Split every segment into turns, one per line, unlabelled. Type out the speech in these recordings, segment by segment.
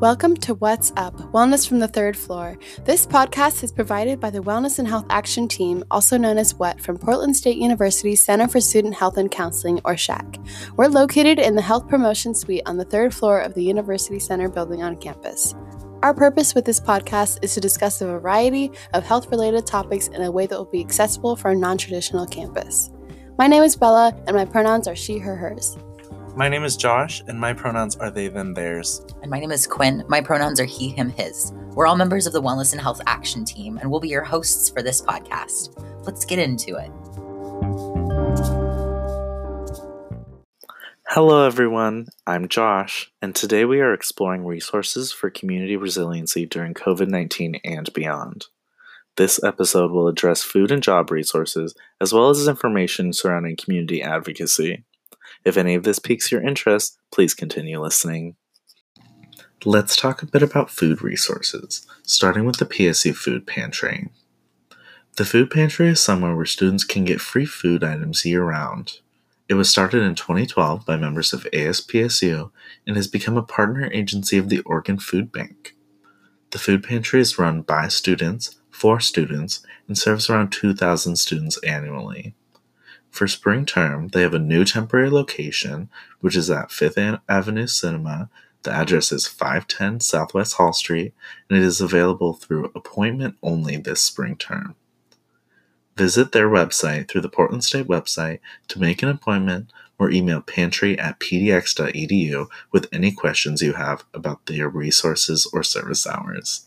Welcome to What's Up Wellness from the Third Floor. This podcast is provided by the Wellness and Health Action Team, also known as WHAT, from Portland State University Center for Student Health and Counseling, or SHAC. We're located in the Health Promotion Suite on the third floor of the University Center building on campus. Our purpose with this podcast is to discuss a variety of health related topics in a way that will be accessible for a non traditional campus. My name is Bella, and my pronouns are she, her, hers.
My name is Josh, and my pronouns are they, them, theirs.
And my name is Quinn. My pronouns are he, him, his. We're all members of the Wellness and Health Action Team, and we'll be your hosts for this podcast. Let's get into it.
Hello, everyone. I'm Josh, and today we are exploring resources for community resiliency during COVID 19 and beyond. This episode will address food and job resources, as well as information surrounding community advocacy. If any of this piques your interest, please continue listening. Let's talk a bit about food resources, starting with the PSU Food Pantry. The food pantry is somewhere where students can get free food items year round. It was started in 2012 by members of ASPSU and has become a partner agency of the Oregon Food Bank. The food pantry is run by students, for students, and serves around 2,000 students annually. For spring term, they have a new temporary location, which is at Fifth Avenue Cinema. The address is 510 Southwest Hall Street, and it is available through appointment only this spring term. Visit their website through the Portland State website to make an appointment or email pantry at pdx.edu with any questions you have about their resources or service hours.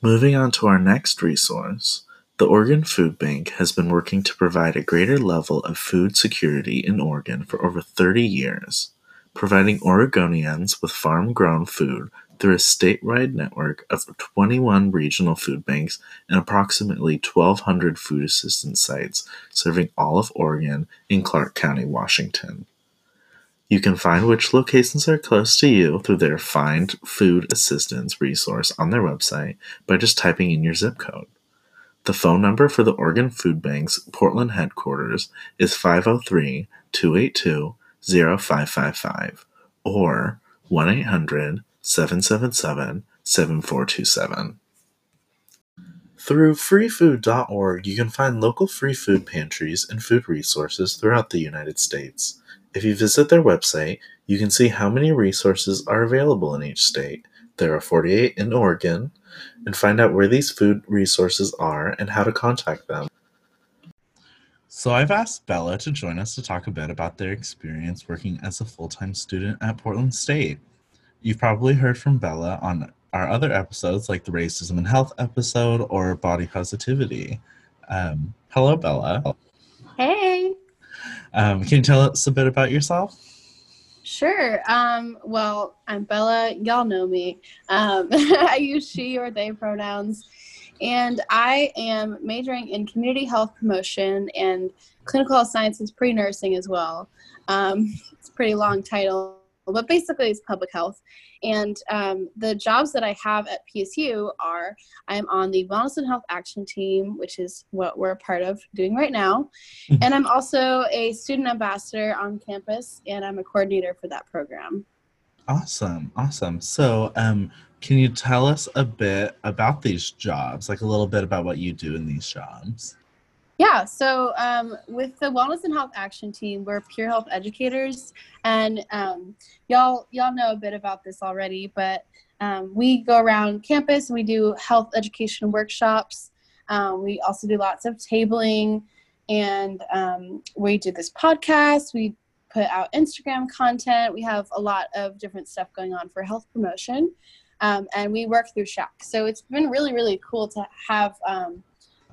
Moving on to our next resource, the Oregon Food Bank has been working to provide a greater level of food security in Oregon for over 30 years, providing Oregonians with farm grown food through a statewide network of 21 regional food banks and approximately 1,200 food assistance sites serving all of Oregon in Clark County, Washington. You can find which locations are close to you through their Find Food Assistance resource on their website by just typing in your zip code. The phone number for the Oregon Food Bank's Portland headquarters is 503 282 0555 or 1 800 777 7427. Through freefood.org, you can find local free food pantries and food resources throughout the United States. If you visit their website, you can see how many resources are available in each state. There are 48 in Oregon, and find out where these food resources are and how to contact them. So, I've asked Bella to join us to talk a bit about their experience working as a full time student at Portland State. You've probably heard from Bella on our other episodes, like the Racism and Health episode or Body Positivity. Um, hello, Bella.
Hey.
Um, can you tell us a bit about yourself?
Sure. Um, well, I'm Bella. Y'all know me. Um, I use she or they pronouns. And I am majoring in community health promotion and clinical health sciences pre nursing as well. Um, it's a pretty long title, but basically it's public health. And um, the jobs that I have at PSU are I'm on the Wellness and Health Action Team, which is what we're a part of doing right now. Mm-hmm. and I'm also a student ambassador on campus, and I'm a coordinator for that program.
Awesome. Awesome. So, um, can you tell us a bit about these jobs, like a little bit about what you do in these jobs?
Yeah, so um, with the Wellness and Health Action Team, we're peer health educators, and um, y'all y'all know a bit about this already. But um, we go around campus and we do health education workshops. Um, we also do lots of tabling, and um, we do this podcast. We put out Instagram content. We have a lot of different stuff going on for health promotion, um, and we work through SHAC. So it's been really really cool to have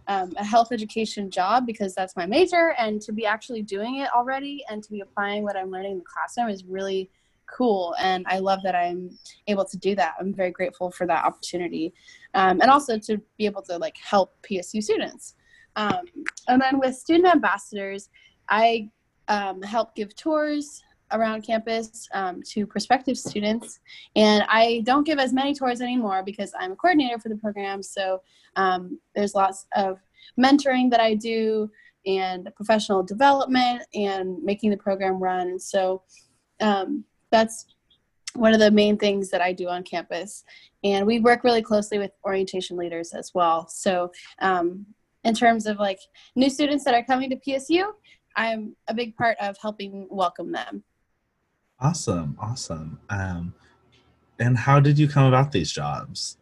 um, a health education job because that's my major and to be actually doing it already and to be applying what i'm learning in the classroom is really cool and i love that i'm able to do that. I'm very grateful for that opportunity um, and also to be able to like help psu students. Um, and then with student ambassadors i um, help give tours around campus um, to prospective students. And I don't give as many tours anymore because I'm a coordinator for the program. So um, there's lots of mentoring that I do and professional development and making the program run. So um, that's one of the main things that I do on campus. And we work really closely with orientation leaders as well. So, um, in terms of like new students that are coming to PSU, I'm a big part of helping welcome them.
Awesome, awesome. Um, and how did you come about these jobs?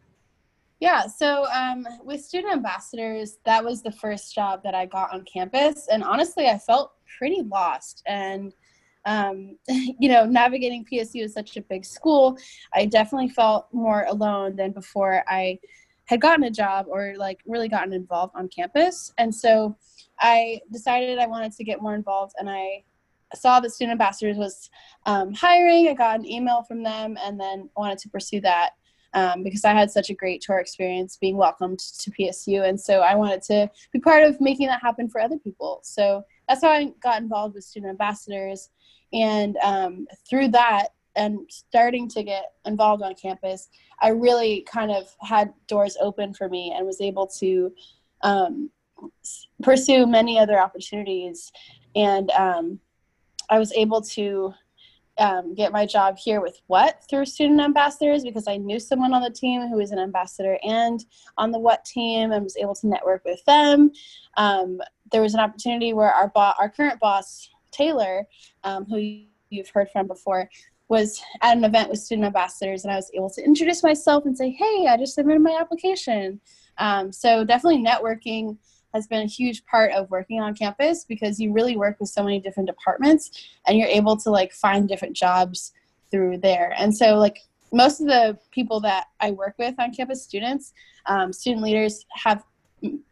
Yeah, so um, with student ambassadors, that was the first job that I got on campus. And honestly, I felt pretty lost. And um, you know, navigating PSU is such a big school, I definitely felt more alone than before I had gotten a job or like really gotten involved on campus. And so I decided I wanted to get more involved and I saw that Student Ambassadors was um, hiring. I got an email from them and then wanted to pursue that. Um, because I had such a great tour experience being welcomed to PSU. And so I wanted to be part of making that happen for other people. So that's how I got involved with student ambassadors. And um, through that, and starting to get involved on campus, I really kind of had doors open for me and was able to um, pursue many other opportunities. And um, I was able to um, get my job here with what through student ambassadors because I knew someone on the team who was an ambassador and on the what team and was able to network with them. Um, there was an opportunity where our bo- our current boss Taylor, um, who you've heard from before, was at an event with student ambassadors, and I was able to introduce myself and say, "Hey, I just submitted my application." Um, so definitely networking has been a huge part of working on campus because you really work with so many different departments, and you're able to like find different jobs through there. And so like most of the people that I work with on campus, students, um, student leaders have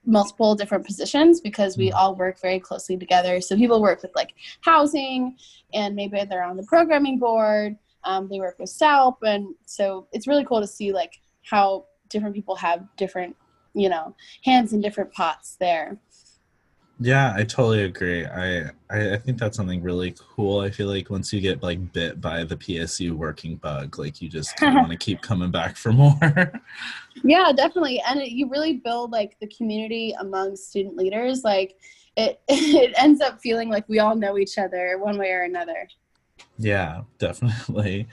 multiple different positions because we mm. all work very closely together. So people work with like housing, and maybe they're on the programming board. Um, they work with SALP, and so it's really cool to see like how different people have different, you know, hands in different pots there.
Yeah, I totally agree. I, I, I think that's something really cool. I feel like once you get like bit by the PSU working bug, like you just want to keep coming back for more.
yeah, definitely. And it, you really build like the community among student leaders. Like it it ends up feeling like we all know each other one way or another.
Yeah, definitely.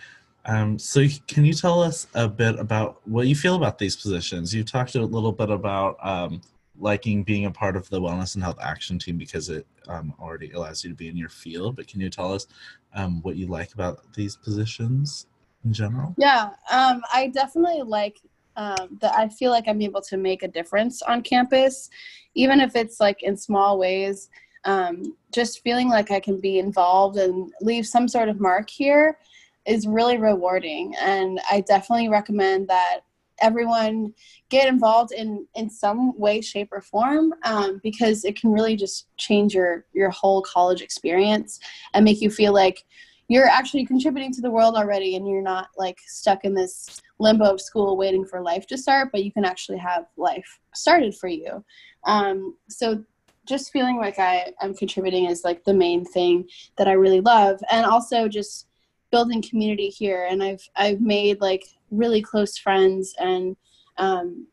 Um, so can you tell us a bit about what you feel about these positions? You talked a little bit about um, liking being a part of the wellness and health action team because it um, already allows you to be in your field. But can you tell us um, what you like about these positions in general?
Yeah, um, I definitely like um, that. I feel like I'm able to make a difference on campus, even if it's like in small ways. Um, just feeling like I can be involved and leave some sort of mark here is really rewarding. And I definitely recommend that everyone get involved in in some way shape or form um, because it can really just change your your whole college experience and make you feel like you're actually contributing to the world already and you're not like stuck in this limbo of school waiting for life to start but you can actually have life started for you um, so just feeling like I, i'm contributing is like the main thing that i really love and also just building community here and i've i've made like really close friends and um,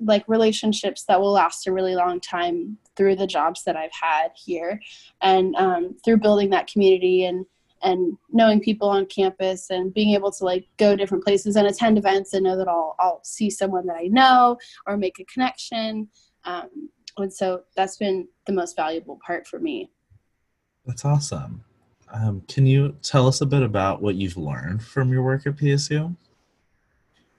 like relationships that will last a really long time through the jobs that I've had here and um, through building that community and and knowing people on campus and being able to like go different places and attend events and know that I'll I'll see someone that I know or make a connection. Um, and so that's been the most valuable part for me.
That's awesome. Um, can you tell us a bit about what you've learned from your work at PSU?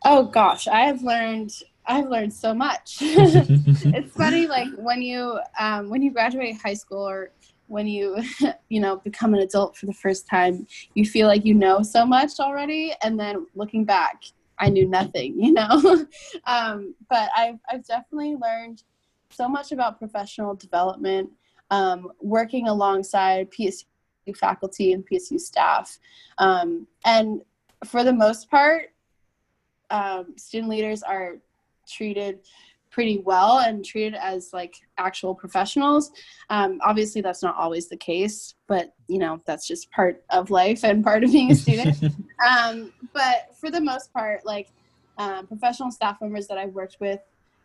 Oh gosh, I have learned I've learned so much. it's funny, like when you um, when you graduate high school or when you you know become an adult for the first time, you feel like you know so much already, and then looking back, I knew nothing, you know. um, but I've I've definitely learned so much about professional development, um, working alongside PSU faculty and PSU staff, um, and for the most part, um, student leaders are treated pretty well and treated as like actual professionals. Um, obviously, that's not always the case, but you know that's just part of life and part of being a student. um, but for the most part, like um, professional staff members that I've worked with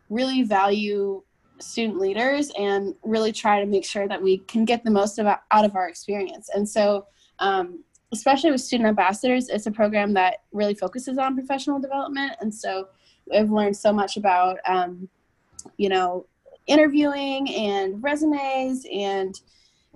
really value student leaders and really try to make sure that we can get the most out of our experience. And so um, especially with student ambassadors, it's a program that really focuses on professional development. And so I've learned so much about, um, you know, interviewing and resumes and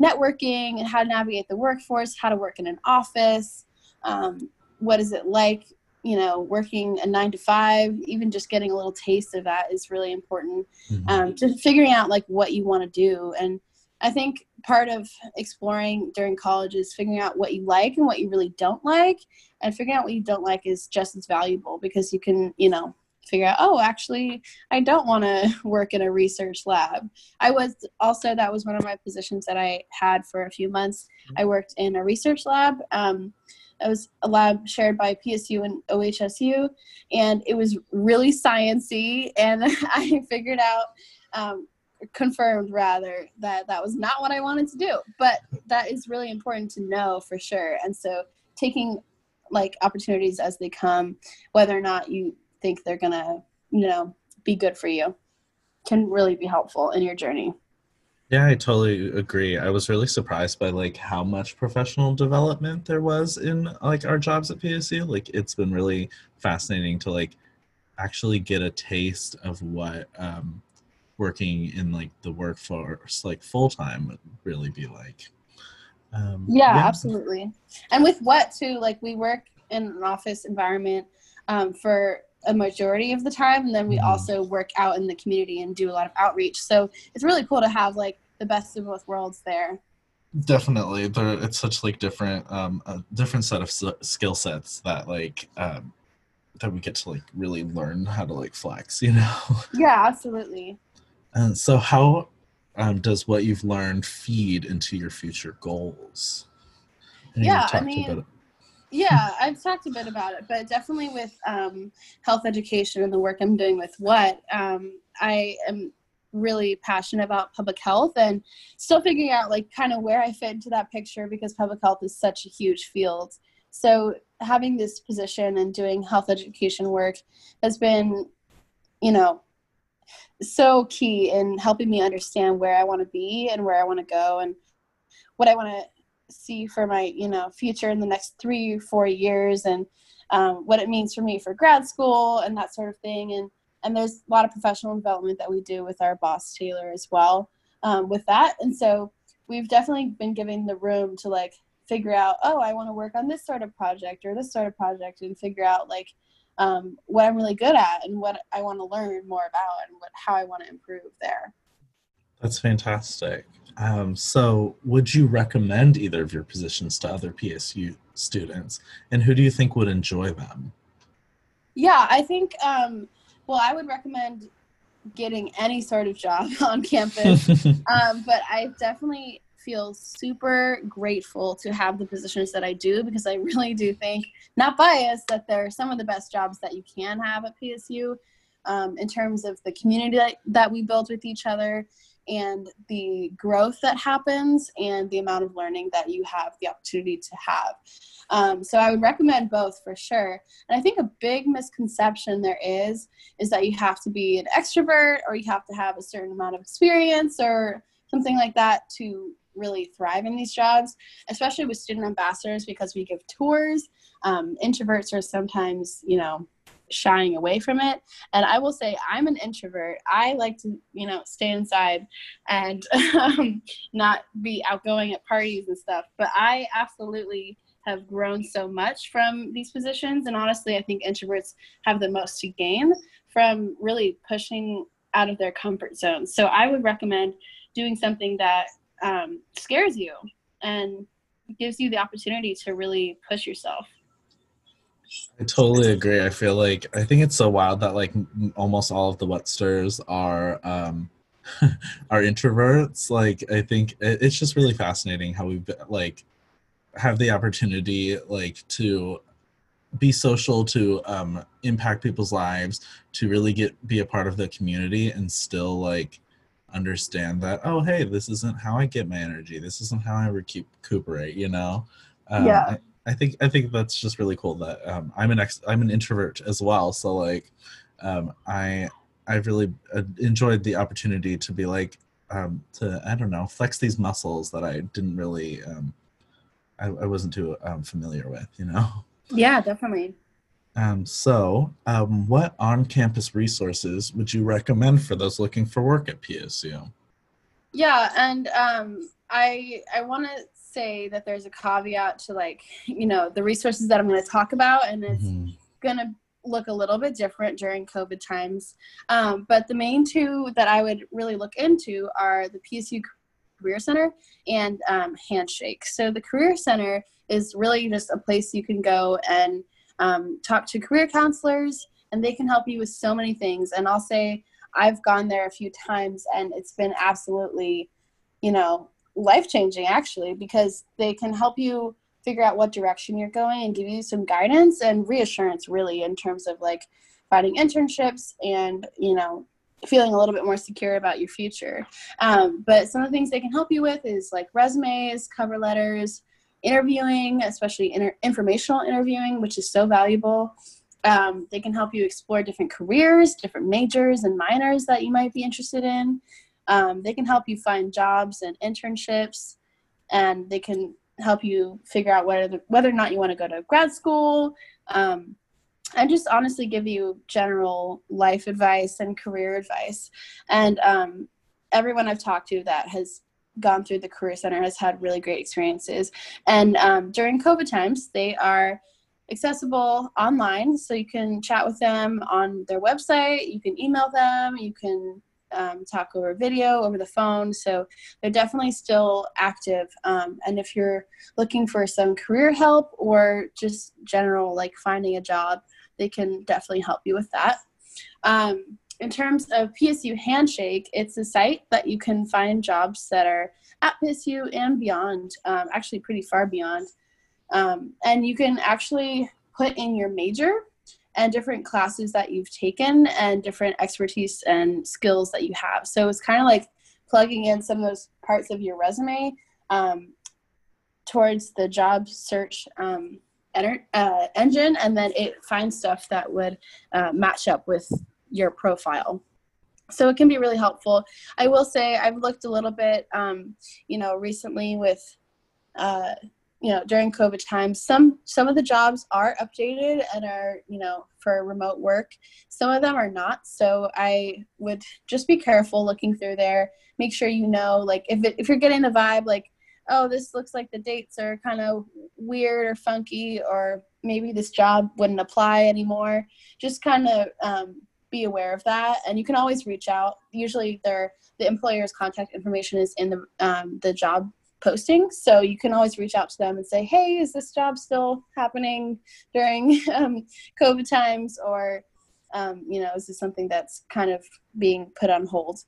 networking and how to navigate the workforce, how to work in an office, um, what is it like, you know, working a nine to five, even just getting a little taste of that is really important. Mm-hmm. Um, just figuring out like what you want to do. And I think part of exploring during college is figuring out what you like and what you really don't like. And figuring out what you don't like is just as valuable because you can, you know, figure out, oh, actually, I don't want to work in a research lab. I was also, that was one of my positions that I had for a few months. I worked in a research lab. Um, it was a lab shared by PSU and OHSU, and it was really sciency. And I figured out, um, confirmed rather, that that was not what I wanted to do. But that is really important to know for sure. And so taking like opportunities as they come, whether or not you think they're gonna, you know, be good for you, can really be helpful in your journey.
Yeah, I totally agree. I was really surprised by like how much professional development there was in like our jobs at PSU. Like it's been really fascinating to like actually get a taste of what um working in like the workforce like full time would really be like.
Um, yeah, yeah, absolutely. And with what too, like we work in an office environment um, for a majority of the time and then we mm-hmm. also work out in the community and do a lot of outreach. So it's really cool to have like the best of both worlds there.
Definitely there it's such like different um a different set of s- skill sets that like um that we get to like really learn how to like flex you know?
Yeah absolutely.
And so how um, does what you've learned feed into your future goals?
Yeah i mean yeah i've talked a bit about it but definitely with um, health education and the work i'm doing with what um, i am really passionate about public health and still figuring out like kind of where i fit into that picture because public health is such a huge field. So having this position and doing health education work has been you know so key in helping me understand where i want to be and where i want to go and what i want to see for my you know future in the next three four years and um, what it means for me for grad school and that sort of thing. And and there's a lot of professional development that we do with our boss taylor as well um, with that. And so we've definitely been given the room to like figure out oh i want to work on this sort of project or this sort of project and figure out like um, what i'm really good at and what i want to learn more about and what how i want to improve there.
That's fantastic um, so, would you recommend either of your positions to other PSU students, and who do you think would enjoy them?
Yeah, I think. Um, well, I would recommend getting any sort of job on campus, um, but I definitely feel super grateful to have the positions that I do because I really do think, not biased, that they're some of the best jobs that you can have at PSU um, in terms of the community that, that we build with each other and the growth that happens and the amount of learning that you have the opportunity to have. Um, so I would recommend both for sure. And I think a big misconception there is is that you have to be an extrovert or you have to have a certain amount of experience or something like that to really thrive in these jobs, especially with student ambassadors because we give tours. Um, introverts are sometimes, you know, shying away from it. And I will say, I'm an introvert. I like to, you know, stay inside and um, not be outgoing at parties and stuff. But I absolutely have grown so much from these positions. And honestly, I think introverts have the most to gain from really pushing out of their comfort zone. So I would recommend doing something that um, scares you and gives you the opportunity to really push yourself.
I totally agree. I feel like I think it's so wild that like almost all of the Wetsters are um are introverts. Like I think it's just really fascinating how we like have the opportunity like to be social to um impact people's lives to really get be a part of the community and still like understand that oh hey this isn't how i get my energy this isn't how i recuperate you know
um, yeah
I think I think that's just really cool that um, I'm an ex I'm an introvert as well. So like um, I I've really uh, enjoyed the opportunity to be like um, to I don't know flex these muscles that I didn't really um,
I, I wasn't too um, familiar with, you know?
Yeah, definitely.
Um, so, um, what on campus resources would you recommend for those looking for work at PSU?
Yeah, and um, I I want to say that there's a caveat to like you know the resources that I'm going to talk about, and it's mm-hmm. going to look a little bit different during COVID times. Um, but the main two that I would really look into are the PSU Career Center and um, Handshake. So the Career Center is really just a place you can go and um, talk to career counselors, and they can help you with so many things. And I'll say I've gone there a few times, and it's been absolutely, you know, life changing actually because they can help you figure out what direction you're going and give you some guidance and reassurance really in terms of like finding internships and you know feeling a little bit more secure about your future. Um, but some of the things they can help you with is like resumes cover letters interviewing especially inter- informational interviewing which is so valuable. Um, they can help you explore different careers different majors and minors that you might be interested in um, they can help you find jobs and internships and they can help you figure out whether whether or not you want to go to grad school. Um, and just honestly give you general life advice and career advice. And um, everyone i've talked to that has gone through the career center has had really great experiences. And um, during covid times they are accessible online so you can chat with them on their website you can email them you can um, talk over video, over the phone. So they're definitely still active. Um, and if you're looking for some career help or just general, like finding a job, they can definitely help you with that. Um, in terms of PSU Handshake, it's a site that you can find jobs that are at PSU and beyond, um, actually pretty far beyond. Um, and you can actually put in your major and different classes that you've taken and different expertise and skills that you have. So it's kind of like plugging in some of those parts of your resume um, towards the job search um, enter, uh, engine, and then it finds stuff that would uh, match up with your profile. So it can be really helpful. I will say I've looked a little bit, um, you know, recently with uh, you know during covid times some some of the jobs are updated and are you know for remote work. Some of them are not. So i would just be careful looking through there. Make sure you know like if, it, if you're getting the vibe like oh this looks like the dates are kind of weird or funky or maybe this job wouldn't apply anymore just kind of um, be aware of that. And you can always reach out. Usually their the employer's contact information is in the um, the job posting. So you can always reach out to them and say, hey, is this job still happening during um, COVID times? Or, um, you know, is this something that's kind of being put on hold?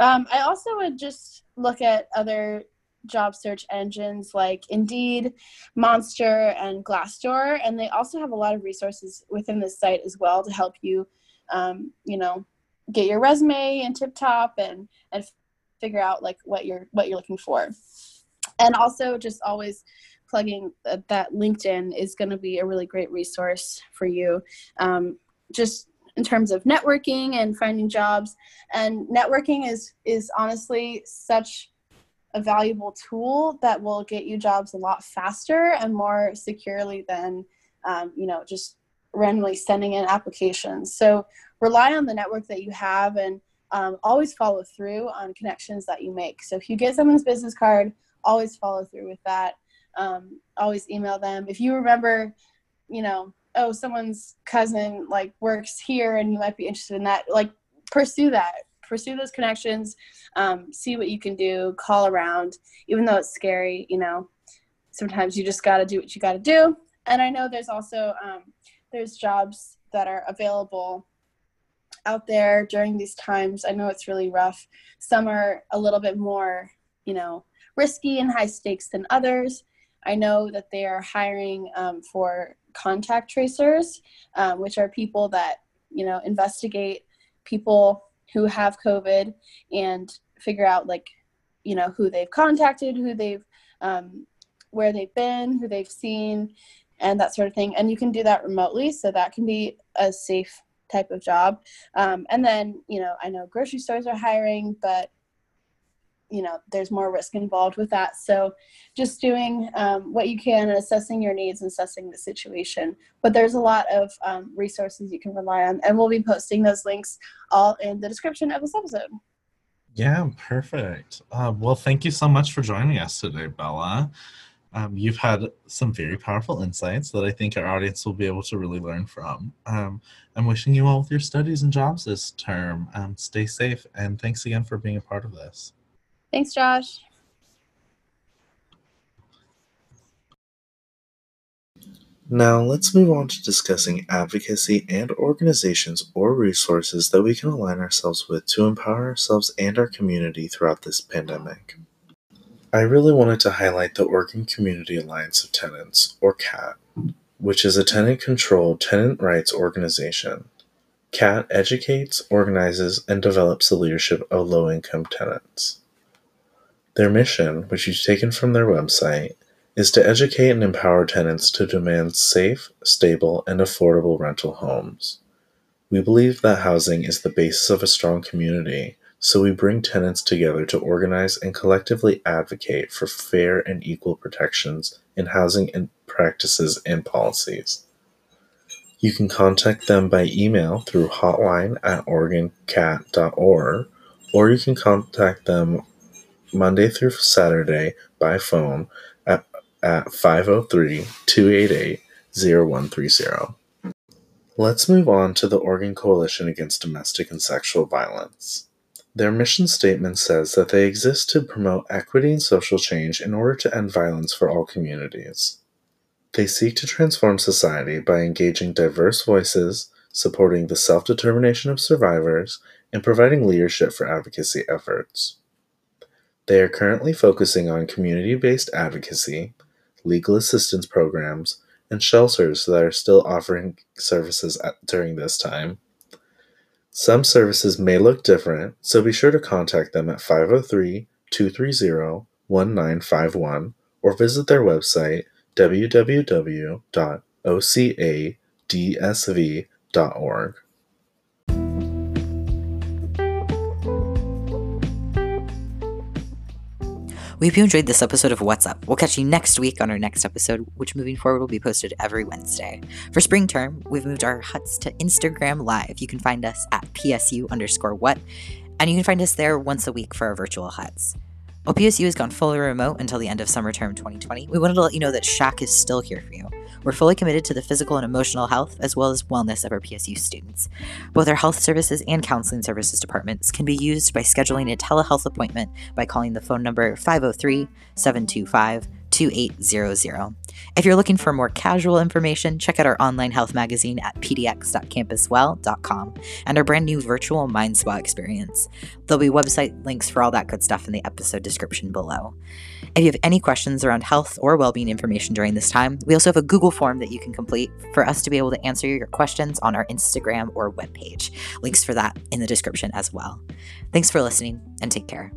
Um, I also would just look at other job search engines like Indeed, Monster, and Glassdoor. And they also have a lot of resources within the site as well to help you, um, you know, get your resume and tip top and, and figure out like what you're what you're looking for and also just always plugging that linkedin is going to be a really great resource for you um, just in terms of networking and finding jobs. And networking is is honestly such a valuable tool that will get you jobs a lot faster and more securely than um, you know just randomly sending in applications. So rely on the network that you have and um, always follow through on connections that you make. So if you get someone's business card always follow through with that. Um, always email them. If you remember, you know, oh, someone's cousin like works here and you might be interested in that, like pursue that. Pursue those connections. Um, see what you can do. Call around, even though it's scary. You know, sometimes you just got to do what you got to do. And I know there's also um, there's jobs that are available out there during these times. I know it's really rough. Some are a little bit more, you know, risky and high stakes than others. I know that they are hiring um, for contact tracers, um, which are people that you know investigate people who have COVID and figure out like you know who they've contacted, who they've um, where they've been, who they've seen, and that sort of thing. And you can do that remotely, so that can be a safe type of job. Um, and then you know I know grocery stores are hiring, but you know there's more risk involved with that so just doing um, what you can and assessing your needs and assessing the situation but there's a lot of um, resources you can rely on and we'll be posting those links all in the description of this episode
yeah perfect uh, well thank you so much for joining us today bella um, you've had some very powerful insights that I think our audience will be able to really learn from. Um, I'm wishing you all with your studies and jobs this term. Um, stay safe, and thanks again for being a part of this.
Thanks, Josh.
Now, let's move on to discussing advocacy and organizations or resources that we can align ourselves with to empower ourselves and our community throughout this pandemic. I really wanted to highlight the Oregon Community Alliance of Tenants, or CAT, which is a tenant controlled tenant rights organization. CAT educates, organizes, and develops the leadership of low income tenants. Their mission, which you've taken from their website, is to educate and empower tenants to demand safe, stable, and affordable rental homes. We believe that housing is the basis of a strong community so we bring tenants together to organize and collectively advocate for fair and equal protections in housing and practices and policies. You can contact them by email through hotline at oregoncat.org, or you can contact them Monday through Saturday by phone at, at 503 288 0130. Let's move on to the Oregon Coalition Against Domestic and Sexual Violence. Their mission statement says that they exist to promote equity and social change in order to end violence for all communities. They seek to transform society by engaging diverse voices, supporting the self determination of survivors, and providing leadership for advocacy efforts. They are currently focusing on community based advocacy, legal assistance programs, and shelters that are still offering services at, during this time some services may look different, so be sure to contact them at 503 230 1951 or visit their website www.ocadsv.org.
We hope you enjoyed this episode of What's Up. We'll catch you next week on our next episode, which moving forward will be posted every Wednesday. For spring term, we've moved our huts to Instagram Live. You can find us at PSU underscore what, and you can find us there once a week for our virtual huts. While PSU has gone fully remote until the end of summer term 2020, we wanted to let you know that SHAC is still here for you. We're fully committed to the physical and emotional health as well as wellness of our PSU students. Both our health services and counseling services departments can be used by scheduling a telehealth appointment by calling the phone number 503 725 2800. If you're looking for more casual information, check out our online health magazine at pdx.campuswell.com and our brand new virtual Mind Spa experience. There'll be website links for all that good stuff in the episode description below. If you have any questions around health or well-being information during this time, we also have a Google form that you can complete for us to be able to answer your questions on our Instagram or webpage. Links for that in the description as well. Thanks for listening and take care.